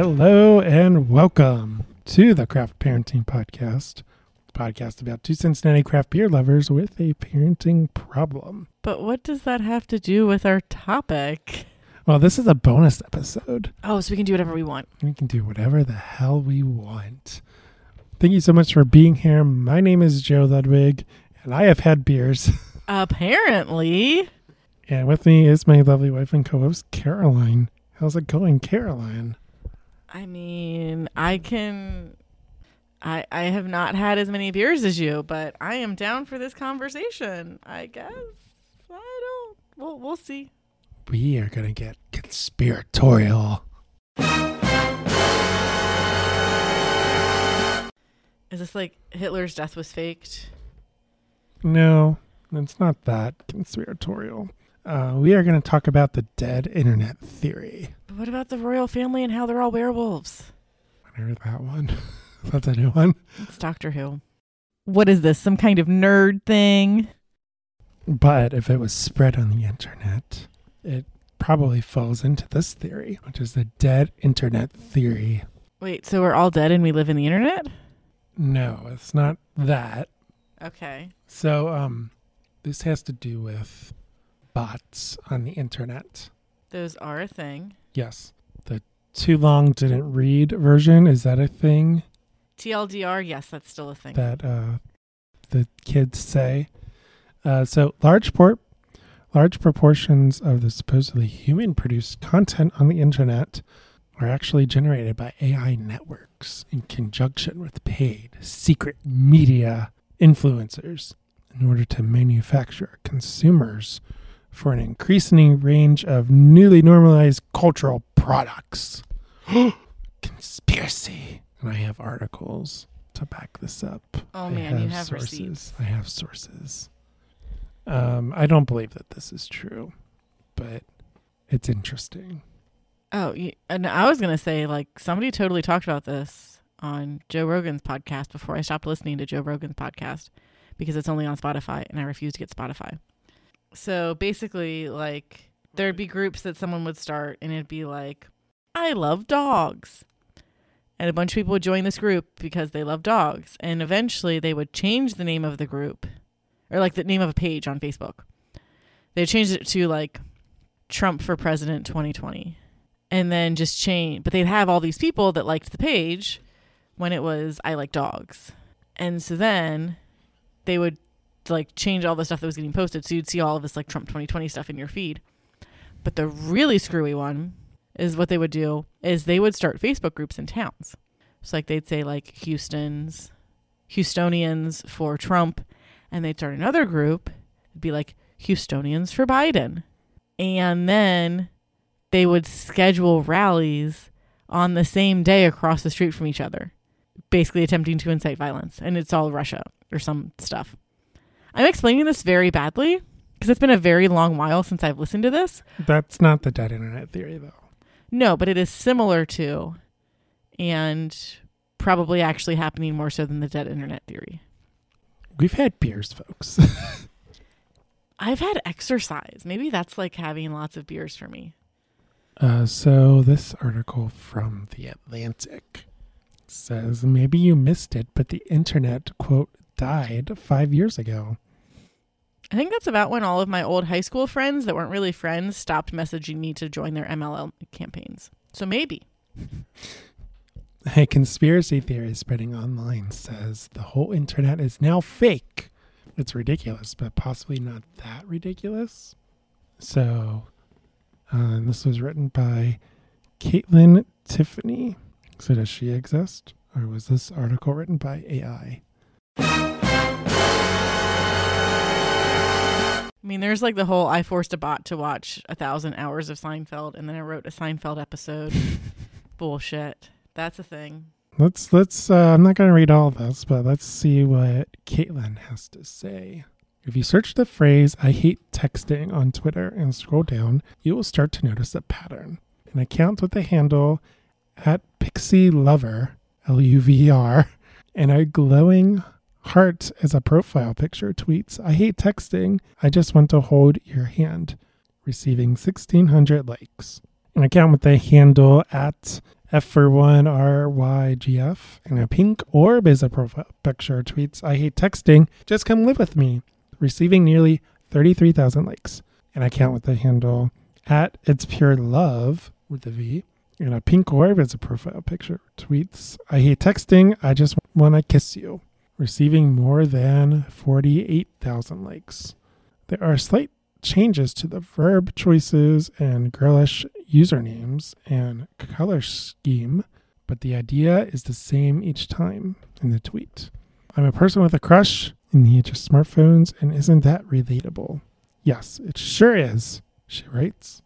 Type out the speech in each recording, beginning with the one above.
Hello and welcome to the Craft Parenting Podcast, podcast about two Cincinnati craft beer lovers with a parenting problem. But what does that have to do with our topic? Well, this is a bonus episode. Oh, so we can do whatever we want. We can do whatever the hell we want. Thank you so much for being here. My name is Joe Ludwig, and I have had beers. Apparently. And with me is my lovely wife and co host, Caroline. How's it going, Caroline? I mean, I can. I I have not had as many beers as you, but I am down for this conversation. I guess I don't. We'll we'll see. We are going to get conspiratorial. Is this like Hitler's death was faked? No, it's not that conspiratorial. Uh, we are going to talk about the dead internet theory. What about the royal family and how they're all werewolves? I heard that one. That's a new one. It's Doctor Who. What is this? Some kind of nerd thing? But if it was spread on the internet, it probably falls into this theory, which is the dead internet theory. Wait, so we're all dead and we live in the internet? No, it's not that. Okay. So, um, this has to do with bots on the internet. Those are a thing. Yes. The too long didn't read version, is that a thing TLDR, yes, that's still a thing. that uh, the kids say? Uh, so, large port. Large proportions of the supposedly human produced content on the internet are actually generated by AI networks in conjunction with paid secret media influencers in order to manufacture consumers for an increasing range of newly normalized cultural products. Conspiracy. And I have articles to back this up. oh I man, you have sources. receipts. I have sources. Um, I don't believe that this is true, but it's interesting. Oh, and I was gonna say like somebody totally talked about this on Joe Rogan's podcast before I stopped listening to Joe Rogan's podcast because it's only on Spotify and I refuse to get Spotify. So basically, like there'd be groups that someone would start and it'd be like, "I love dogs," and a bunch of people would join this group because they love dogs, and eventually they would change the name of the group or like the name of a page on Facebook. They changed it to like Trump for President 2020 and then just change. But they'd have all these people that liked the page when it was I like dogs, and so then they would like change all the stuff that was getting posted, so you'd see all of this like Trump 2020 stuff in your feed. But the really screwy one is what they would do is they would start Facebook groups in towns. So like they'd say like Houston's Houstonians for Trump, and they'd start another group. It'd be like Houstonians for Biden, and then they would schedule rallies on the same day across the street from each other, basically attempting to incite violence. And it's all Russia or some stuff. I'm explaining this very badly because it's been a very long while since I've listened to this. That's not the dead internet theory, though. No, but it is similar to and probably actually happening more so than the dead internet theory. We've had beers, folks. I've had exercise. Maybe that's like having lots of beers for me. Uh, so this article from the Atlantic says maybe you missed it, but the internet quote died five years ago. I think that's about when all of my old high school friends that weren't really friends stopped messaging me to join their MLM campaigns. So maybe. A conspiracy theory spreading online says the whole internet is now fake. It's ridiculous, but possibly not that ridiculous. So, uh, this was written by Kaitlyn Tiffany. So, does she exist? Or was this article written by AI? I mean, there's like the whole I forced a bot to watch a thousand hours of Seinfeld and then I wrote a Seinfeld episode. Bullshit. That's a thing. Let's let's. Uh, I'm not going to read all this, but let's see what Kaitlyn has to say. If you search the phrase "I hate texting" on Twitter and scroll down, you will start to notice a pattern. An account with the handle at Pixie Lover L U V R and a glowing heart as a profile picture tweets, "I hate texting. I just want to hold your hand," receiving 1,600 likes. An account with the handle at F for one, R Y G F, and a pink orb is a profile picture. Tweets, I hate texting. Just come live with me. Receiving nearly 33,000 likes. And I count with the handle at It's Pure Love with a V. And a pink orb is a profile picture. Tweets, I hate texting. I just want to kiss you. Receiving more than 48,000 likes. There are slight changes to the verb choices and girlish usernames and color scheme, but the idea is the same each time in the tweet. I'm a person with a crush in the age of smartphones, and isn't that relatable? Yes, it sure is, she writes.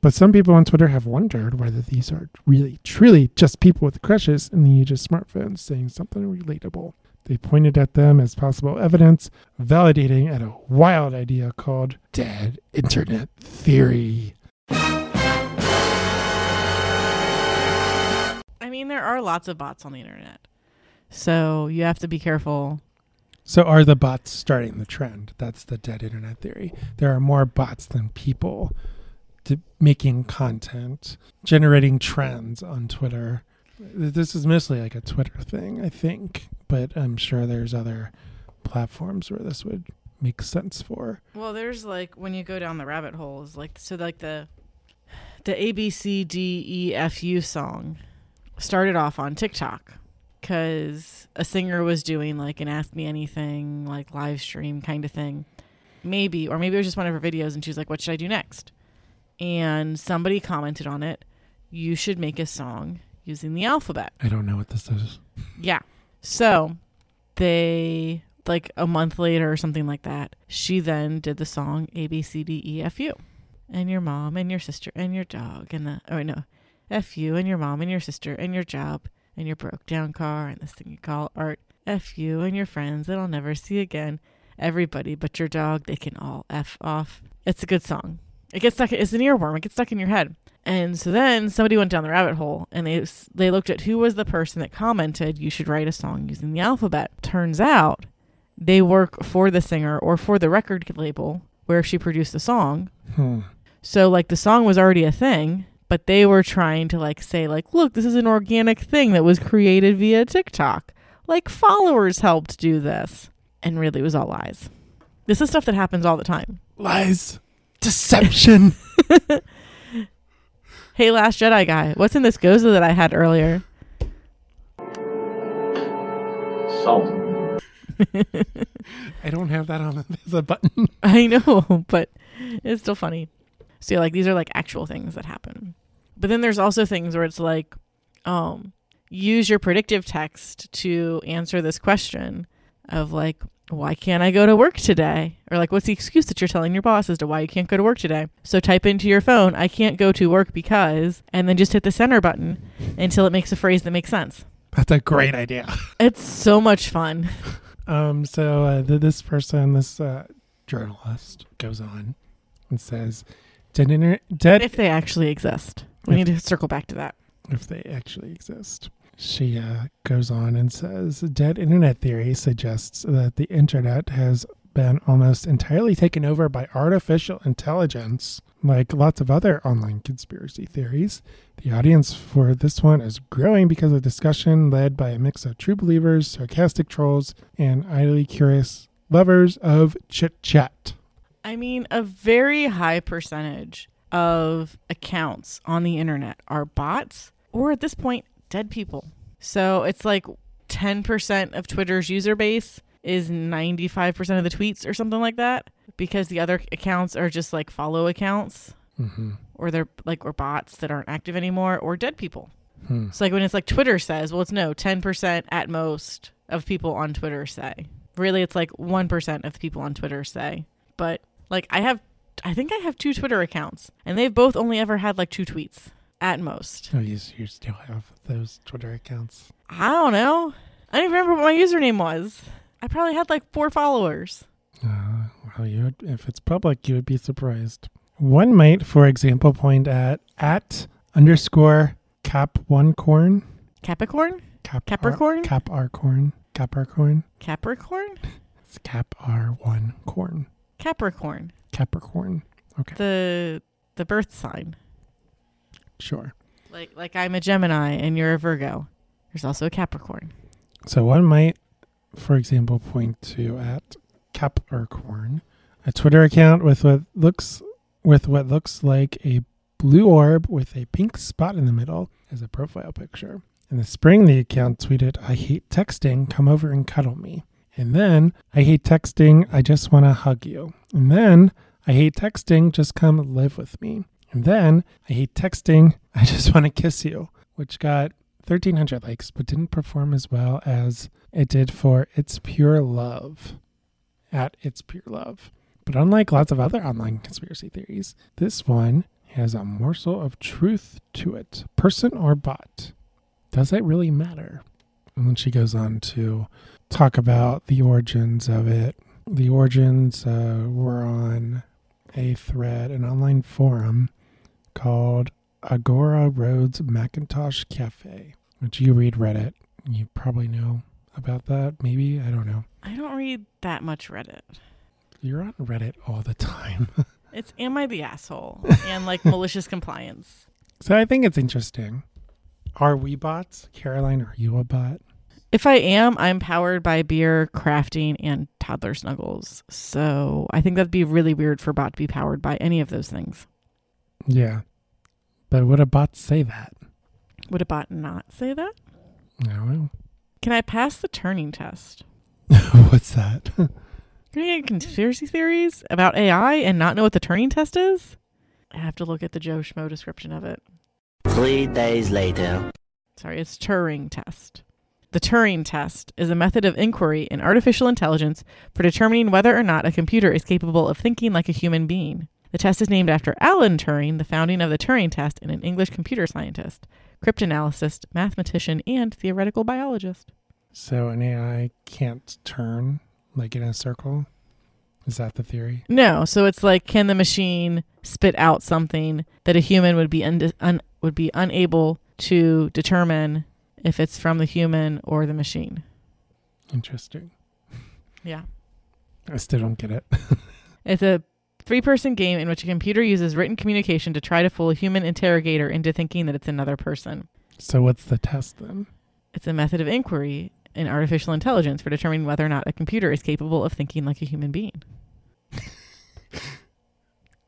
But some people on Twitter have wondered whether these are really, truly just people with crushes in the age of smartphones saying something relatable. They pointed at them as possible evidence, validating at a wild idea called dead internet theory. I mean, there are lots of bots on the internet. So you have to be careful. So, are the bots starting the trend? That's the dead internet theory. There are more bots than people to making content, generating trends on Twitter. This is mostly like a Twitter thing, I think, but I'm sure there's other platforms where this would make sense for. Well, there's like when you go down the rabbit holes, like so like the the A B C D E F U song started off on TikTok because a singer was doing like an Ask Me Anything like live stream kind of thing, maybe, or maybe it was just one of her videos, and she was like, "What should I do next?" And somebody commented on it. You should make a song using the alphabet. I don't know what this is. Yeah. So they like a month later or something like that. She then did the song A B C D E F U, and your mom and your sister and your dog and the oh no, F you and your mom and your sister and your job and your broke down car and this thing you call art. F you and your friends that I'll never see again. Everybody but your dog, they can all F off. It's a good song. It gets stuck. It's an earworm. It gets stuck in your head. And so then somebody went down the rabbit hole and they they looked at who was the person that commented you should write a song using the alphabet. Turns out they work for the singer or for the record label where she produced the song. Hmm. So like the song was already a thing, but they were trying to like say like look, this is an organic thing that was created via TikTok. Like followers helped do this. And really it was all lies. This is stuff that happens all the time. Lies, deception. Hey, Last Jedi guy, what's in this Gose that I had earlier? Salt. I don't have that on the button. I know, but it's still funny. So, like, these are like actual things that happen. But then there's also things where it's like, um, use your predictive text to answer this question of like, why can't I go to work today? Or like, what's the excuse that you're telling your boss as to why you can't go to work today? So type into your phone, I can't go to work because, and then just hit the center button until it makes a phrase that makes sense. That's a great idea. It's so much fun. Um, so uh, th- this person, this uh, journalist, goes on and says, "Dead, inter- dead If they actually exist. We need to circle back to that. if they actually exist." She uh, goes on and says, "Dead internet theory suggests that the internet has been almost entirely taken over by artificial intelligence, like lots of other online conspiracy theories. The audience for this one is growing because of discussion led by a mix of true believers, sarcastic trolls, and idly curious lovers of chit chat." I mean, a very high percentage of accounts on the internet are bots or at this point, dead people. So it's like 10% of Twitter's user base is 95% of the tweets or something like that because the other accounts are just like follow accounts Mm-hmm. or they're like or bots that aren't active anymore or dead people. Hmm. So like when it's like Twitter says, well, it's no 10% at most of people on Twitter say. Really, it's like 1% of the people on Twitter say. But like I have, I think I have two Twitter accounts and they've both only ever had like two tweets at most. Oh, you, you still have those Twitter accounts. I don't know. I don't even remember what my username was. I probably had like four followers. Uh, well, you would, if it's public, you would be surprised. One might, for example, point at at underscore cap one corn Capricorn? cap Capricorn? R, cap r corn capricorn. Capricorn? It's cap r one corn Capricorn. capricorn. Okay, The the birth sign. Sure. Like like I'm a Gemini and you're a Virgo. There's also a Capricorn. So one might, for example, point to at Capricorn, a Twitter account with what looks with what looks like a blue orb with a pink spot in the middle as a profile picture. In the spring, the account tweeted, I hate texting, come over and cuddle me. And then, I hate texting, I just want to hug you. And then, I hate texting, just come live with me. And then, I hate texting, I just want to kiss you, which got 1,300 likes, but didn't perform as well as it did for It's Pure Love at It's Pure Love. But unlike lots of other online conspiracy theories, this one has a morsel of truth to it. Person or bot? Does it really matter? And then she goes on to talk about the origins of it. The origins uh, were on a thread, an online forum called Agora Road's Macintosh Cafe, which you read Reddit. You probably know about that, maybe? I don't know. I don't read that much Reddit. You're on Reddit all the time. It's Am I the Asshole? and like malicious compliance. so I think it's interesting. Are we bots? Caroline, are you a bot? If I am, I'm powered by beer, crafting, and toddler snuggles. So I think that'd be really weird for bot to be powered by any of those things. Yeah. But would a bot say that? Would a bot not say that? I don't know. Can I pass the turning test? What's that? Can you get conspiracy theories about AI and not know what the Turing test is? I have to look at the Joe Schmo description of it. Three days later. Sorry, it's Turing test. The Turing test is a method of inquiry in artificial intelligence for determining whether or not a computer is capable of thinking like a human being. The test is named after Alan Turing, the founding of the Turing test and an English computer scientist, cryptanalyst, mathematician, and theoretical biologist. so an AI can't turn like in a circle? Is that the theory? No, so it's like can the machine spit out something that a human would be un- un- would be unable to determine if it's from the human or the machine. Interesting. Yeah. I still don't get it. It's a three-person game in which a computer uses written communication to try to fool a human interrogator into thinking that it's another person. so what's the test then? It's a method of inquiry in artificial intelligence for determining whether or not a computer is capable of thinking like a human being.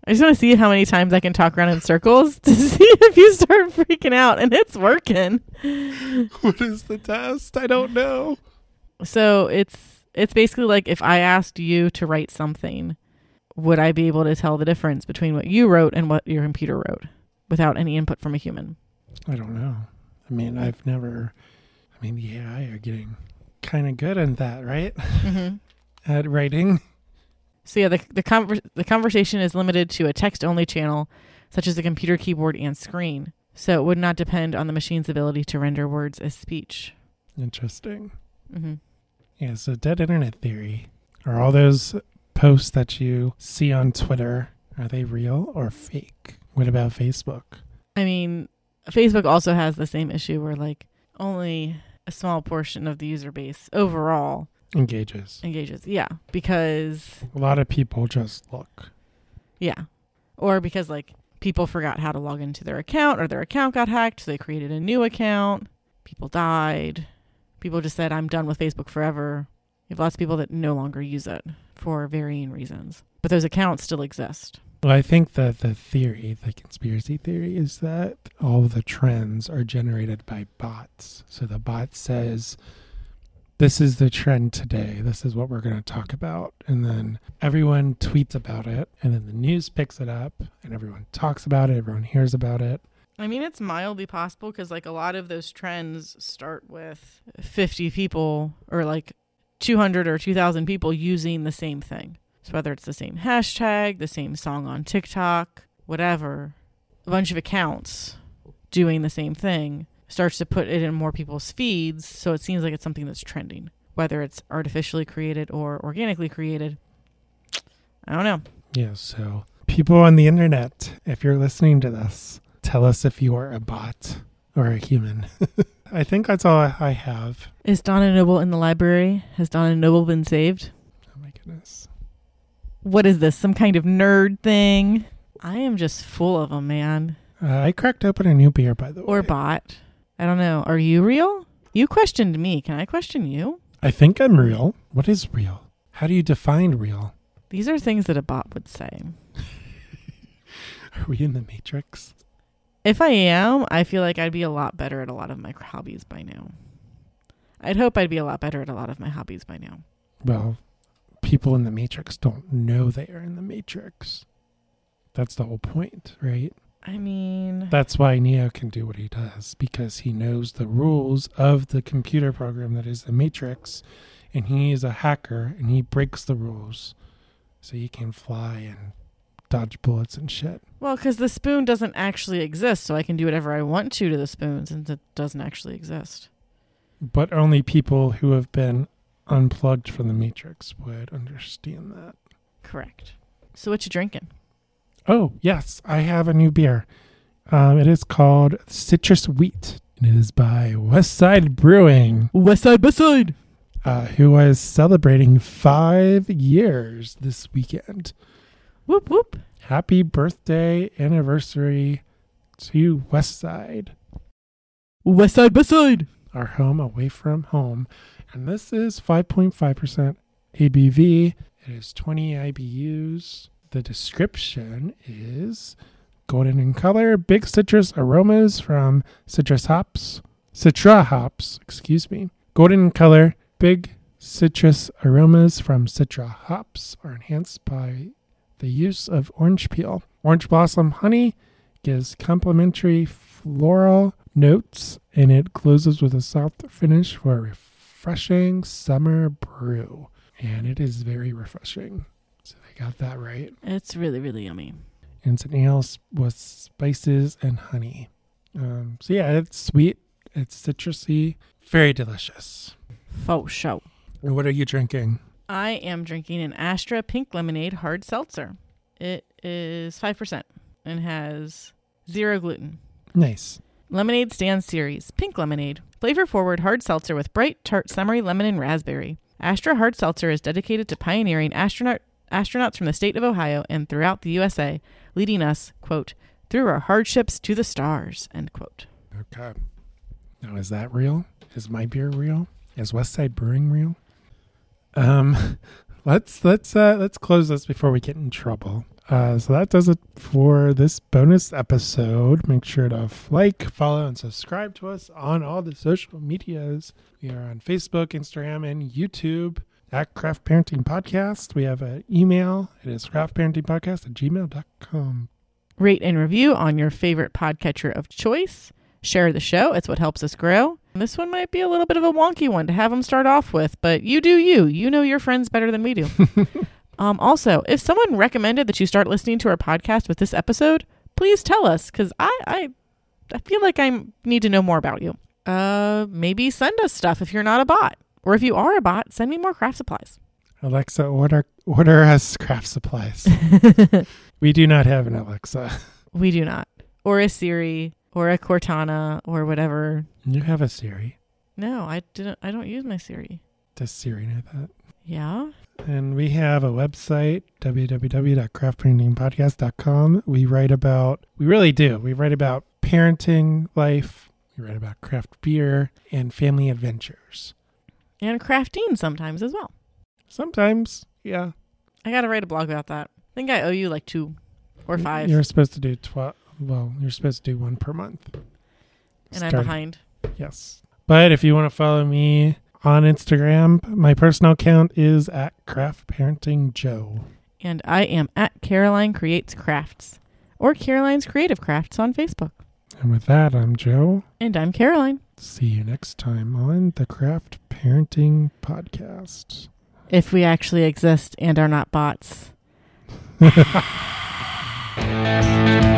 I just want to see how many times I can talk around in circles to see if you start freaking out, and it's working. what is the test? I don't know. So it's it's basically like if I asked you to write something, would I be able to tell the difference between what you wrote and what your computer wrote without any input from a human? I don't know. I mean, I've never. I mean, the AI are getting kind of good at that, right? Mm-hmm. At writing. So yeah, the the, conver- the conversation is limited to a text only channel, such as the computer keyboard and screen. So it would not depend on the machine's ability to render words as speech. Interesting. hmm Yeah, so dead internet theory. Are all those posts that you see on Twitter, are they real or fake? What about Facebook? I mean, Facebook also has the same issue where like only a small portion of the user base overall Engages. engages. Yeah, because A lot of people just look. Yeah. Or because like people forgot how to log into their account or their account got hacked, so they created a new account. People died. People just said, I'm done with Facebook forever. You have lots of people that no longer use it for varying reasons. But those accounts still exist. Well, I think that the theory, the conspiracy theory, is that all the trends are generated by bots. So the bot says, This is the trend today. This is what we're going to talk about. And then everyone tweets about it. And then the news picks it up. And everyone talks about it. Everyone hears about it. I mean, it's mildly possible because like a lot of those trends start with 50 people or like 200 or 2,000 people using the same thing. So whether it's the same hashtag, the same song on TikTok, whatever, a bunch of accounts doing the same thing starts to put it in more people's feeds. So it seems like it's something that's trending, whether it's artificially created or organically created. I don't know. Yeah. So people on the internet, if you're listening to this, tell us if you are a bot or a human. I think that's all I have. Is Donna Noble in the library? Has Donna Noble been saved? Oh my goodness. What is this? Some kind of nerd thing? I am just full of them, man. Uh, I cracked open a new beer, by the way. or bot. I don't know. Are you real? You questioned me. Can I question you? I think I'm real. What is real? How do you define real? These are things that a bot would say. Are we in the Matrix? If I am, I feel like I'd be a lot better at a lot of my hobbies by now. I'd hope I'd be a lot better at a lot of my hobbies by now. Well, people in the Matrix don't know they are in the Matrix. That's the whole point, right? I mean, That's why Neo can do what he does because he knows the rules of the computer program that is the Matrix, and he is a hacker and he breaks the rules so he can fly and dodge bullets and shit. well, because the spoon doesn't actually exist, so I can do whatever I want to to the spoon since it doesn't actually exist. But only people who have been unplugged from the Matrix would understand that. Correct. So what you drinking? Oh, yes, I have a new beer. Um, it is called Citrus Wheat. and It is by Westside Brewing. Westside, Westside. west side. uh, who was celebrating five years this weekend. Whoop whoop. Happy birthday anniversary to Westside, West side, west side. our home away from home. And this is 5.5% ABV. It is 20 IBUs. The description is golden in color, big citrus aromas from citrus hops, citra hops, excuse me. Golden in color, big citrus aromas from citra hops are enhanced by the use of orange peel. Orange blossom honey gives complementary floral notes and it closes with a soft finish for a refreshing summer brew. And it is very refreshing. So they got that right. It's really, really yummy. And it's an ale with spices and honey. Um, so yeah, it's sweet, it's citrusy, very delicious. Faux show. And what are you drinking? I am drinking an Astra Pink Lemonade Hard Seltzer. It is 5% and has zero gluten. Nice. Lemonade Stand Series Pink Lemonade. Flavor forward hard seltzer with bright, tart, summery lemon and raspberry. Astra Hard Seltzer is dedicated to pioneering astronaut astronauts from the state of Ohio and throughout the USA, leading us, quote, through our hardships to the stars, end quote. Okay. Now is that real? Is my beer real? Is Westside Brewing real? Um, let's let's uh let's close this before we get in trouble. Uh, so that does it for this bonus episode. Make sure to like, follow, and subscribe to us on all the social medias. We are on Facebook, Instagram, and YouTube at Craft Parenting Podcast. We have an email. It is craftparentingpodcast at gmail.com. Rate and review on your favorite podcatcher of choice. Share the show, it's what helps us grow. This one might be a little bit of a wonky one to have them start off with, but you do you. You know your friends better than we do. um, also, if someone recommended that you start listening to our podcast with this episode, please tell us because I, I I feel like I need to know more about you. Uh, maybe send us stuff if you're not a bot, or if you are a bot, send me more craft supplies. Alexa, order order us craft supplies. we do not have an Alexa. we do not, or a Siri, or a Cortana, or whatever. You have a Siri. No, I didn't. I don't use my Siri. Does Siri know that? Yeah. And we have a website, www.craftparentingpodcast.com. We write about, we really do. We write about parenting life, we write about craft beer, and family adventures. And crafting sometimes as well. Sometimes, yeah. I got to write a blog about that. I think I owe you like two or five, You're supposed to do 12, well, you're supposed to do one per month. and I'm behind. Yes. But if you want to follow me on Instagram, my personal account is at Craft Parenting Joe. And I am at Caroline Creates Crafts or Caroline's Creative Crafts on Facebook. And with that, I'm Joe. And I'm Caroline. See you next time on the Craft Parenting Podcast. If we actually exist and are not bots.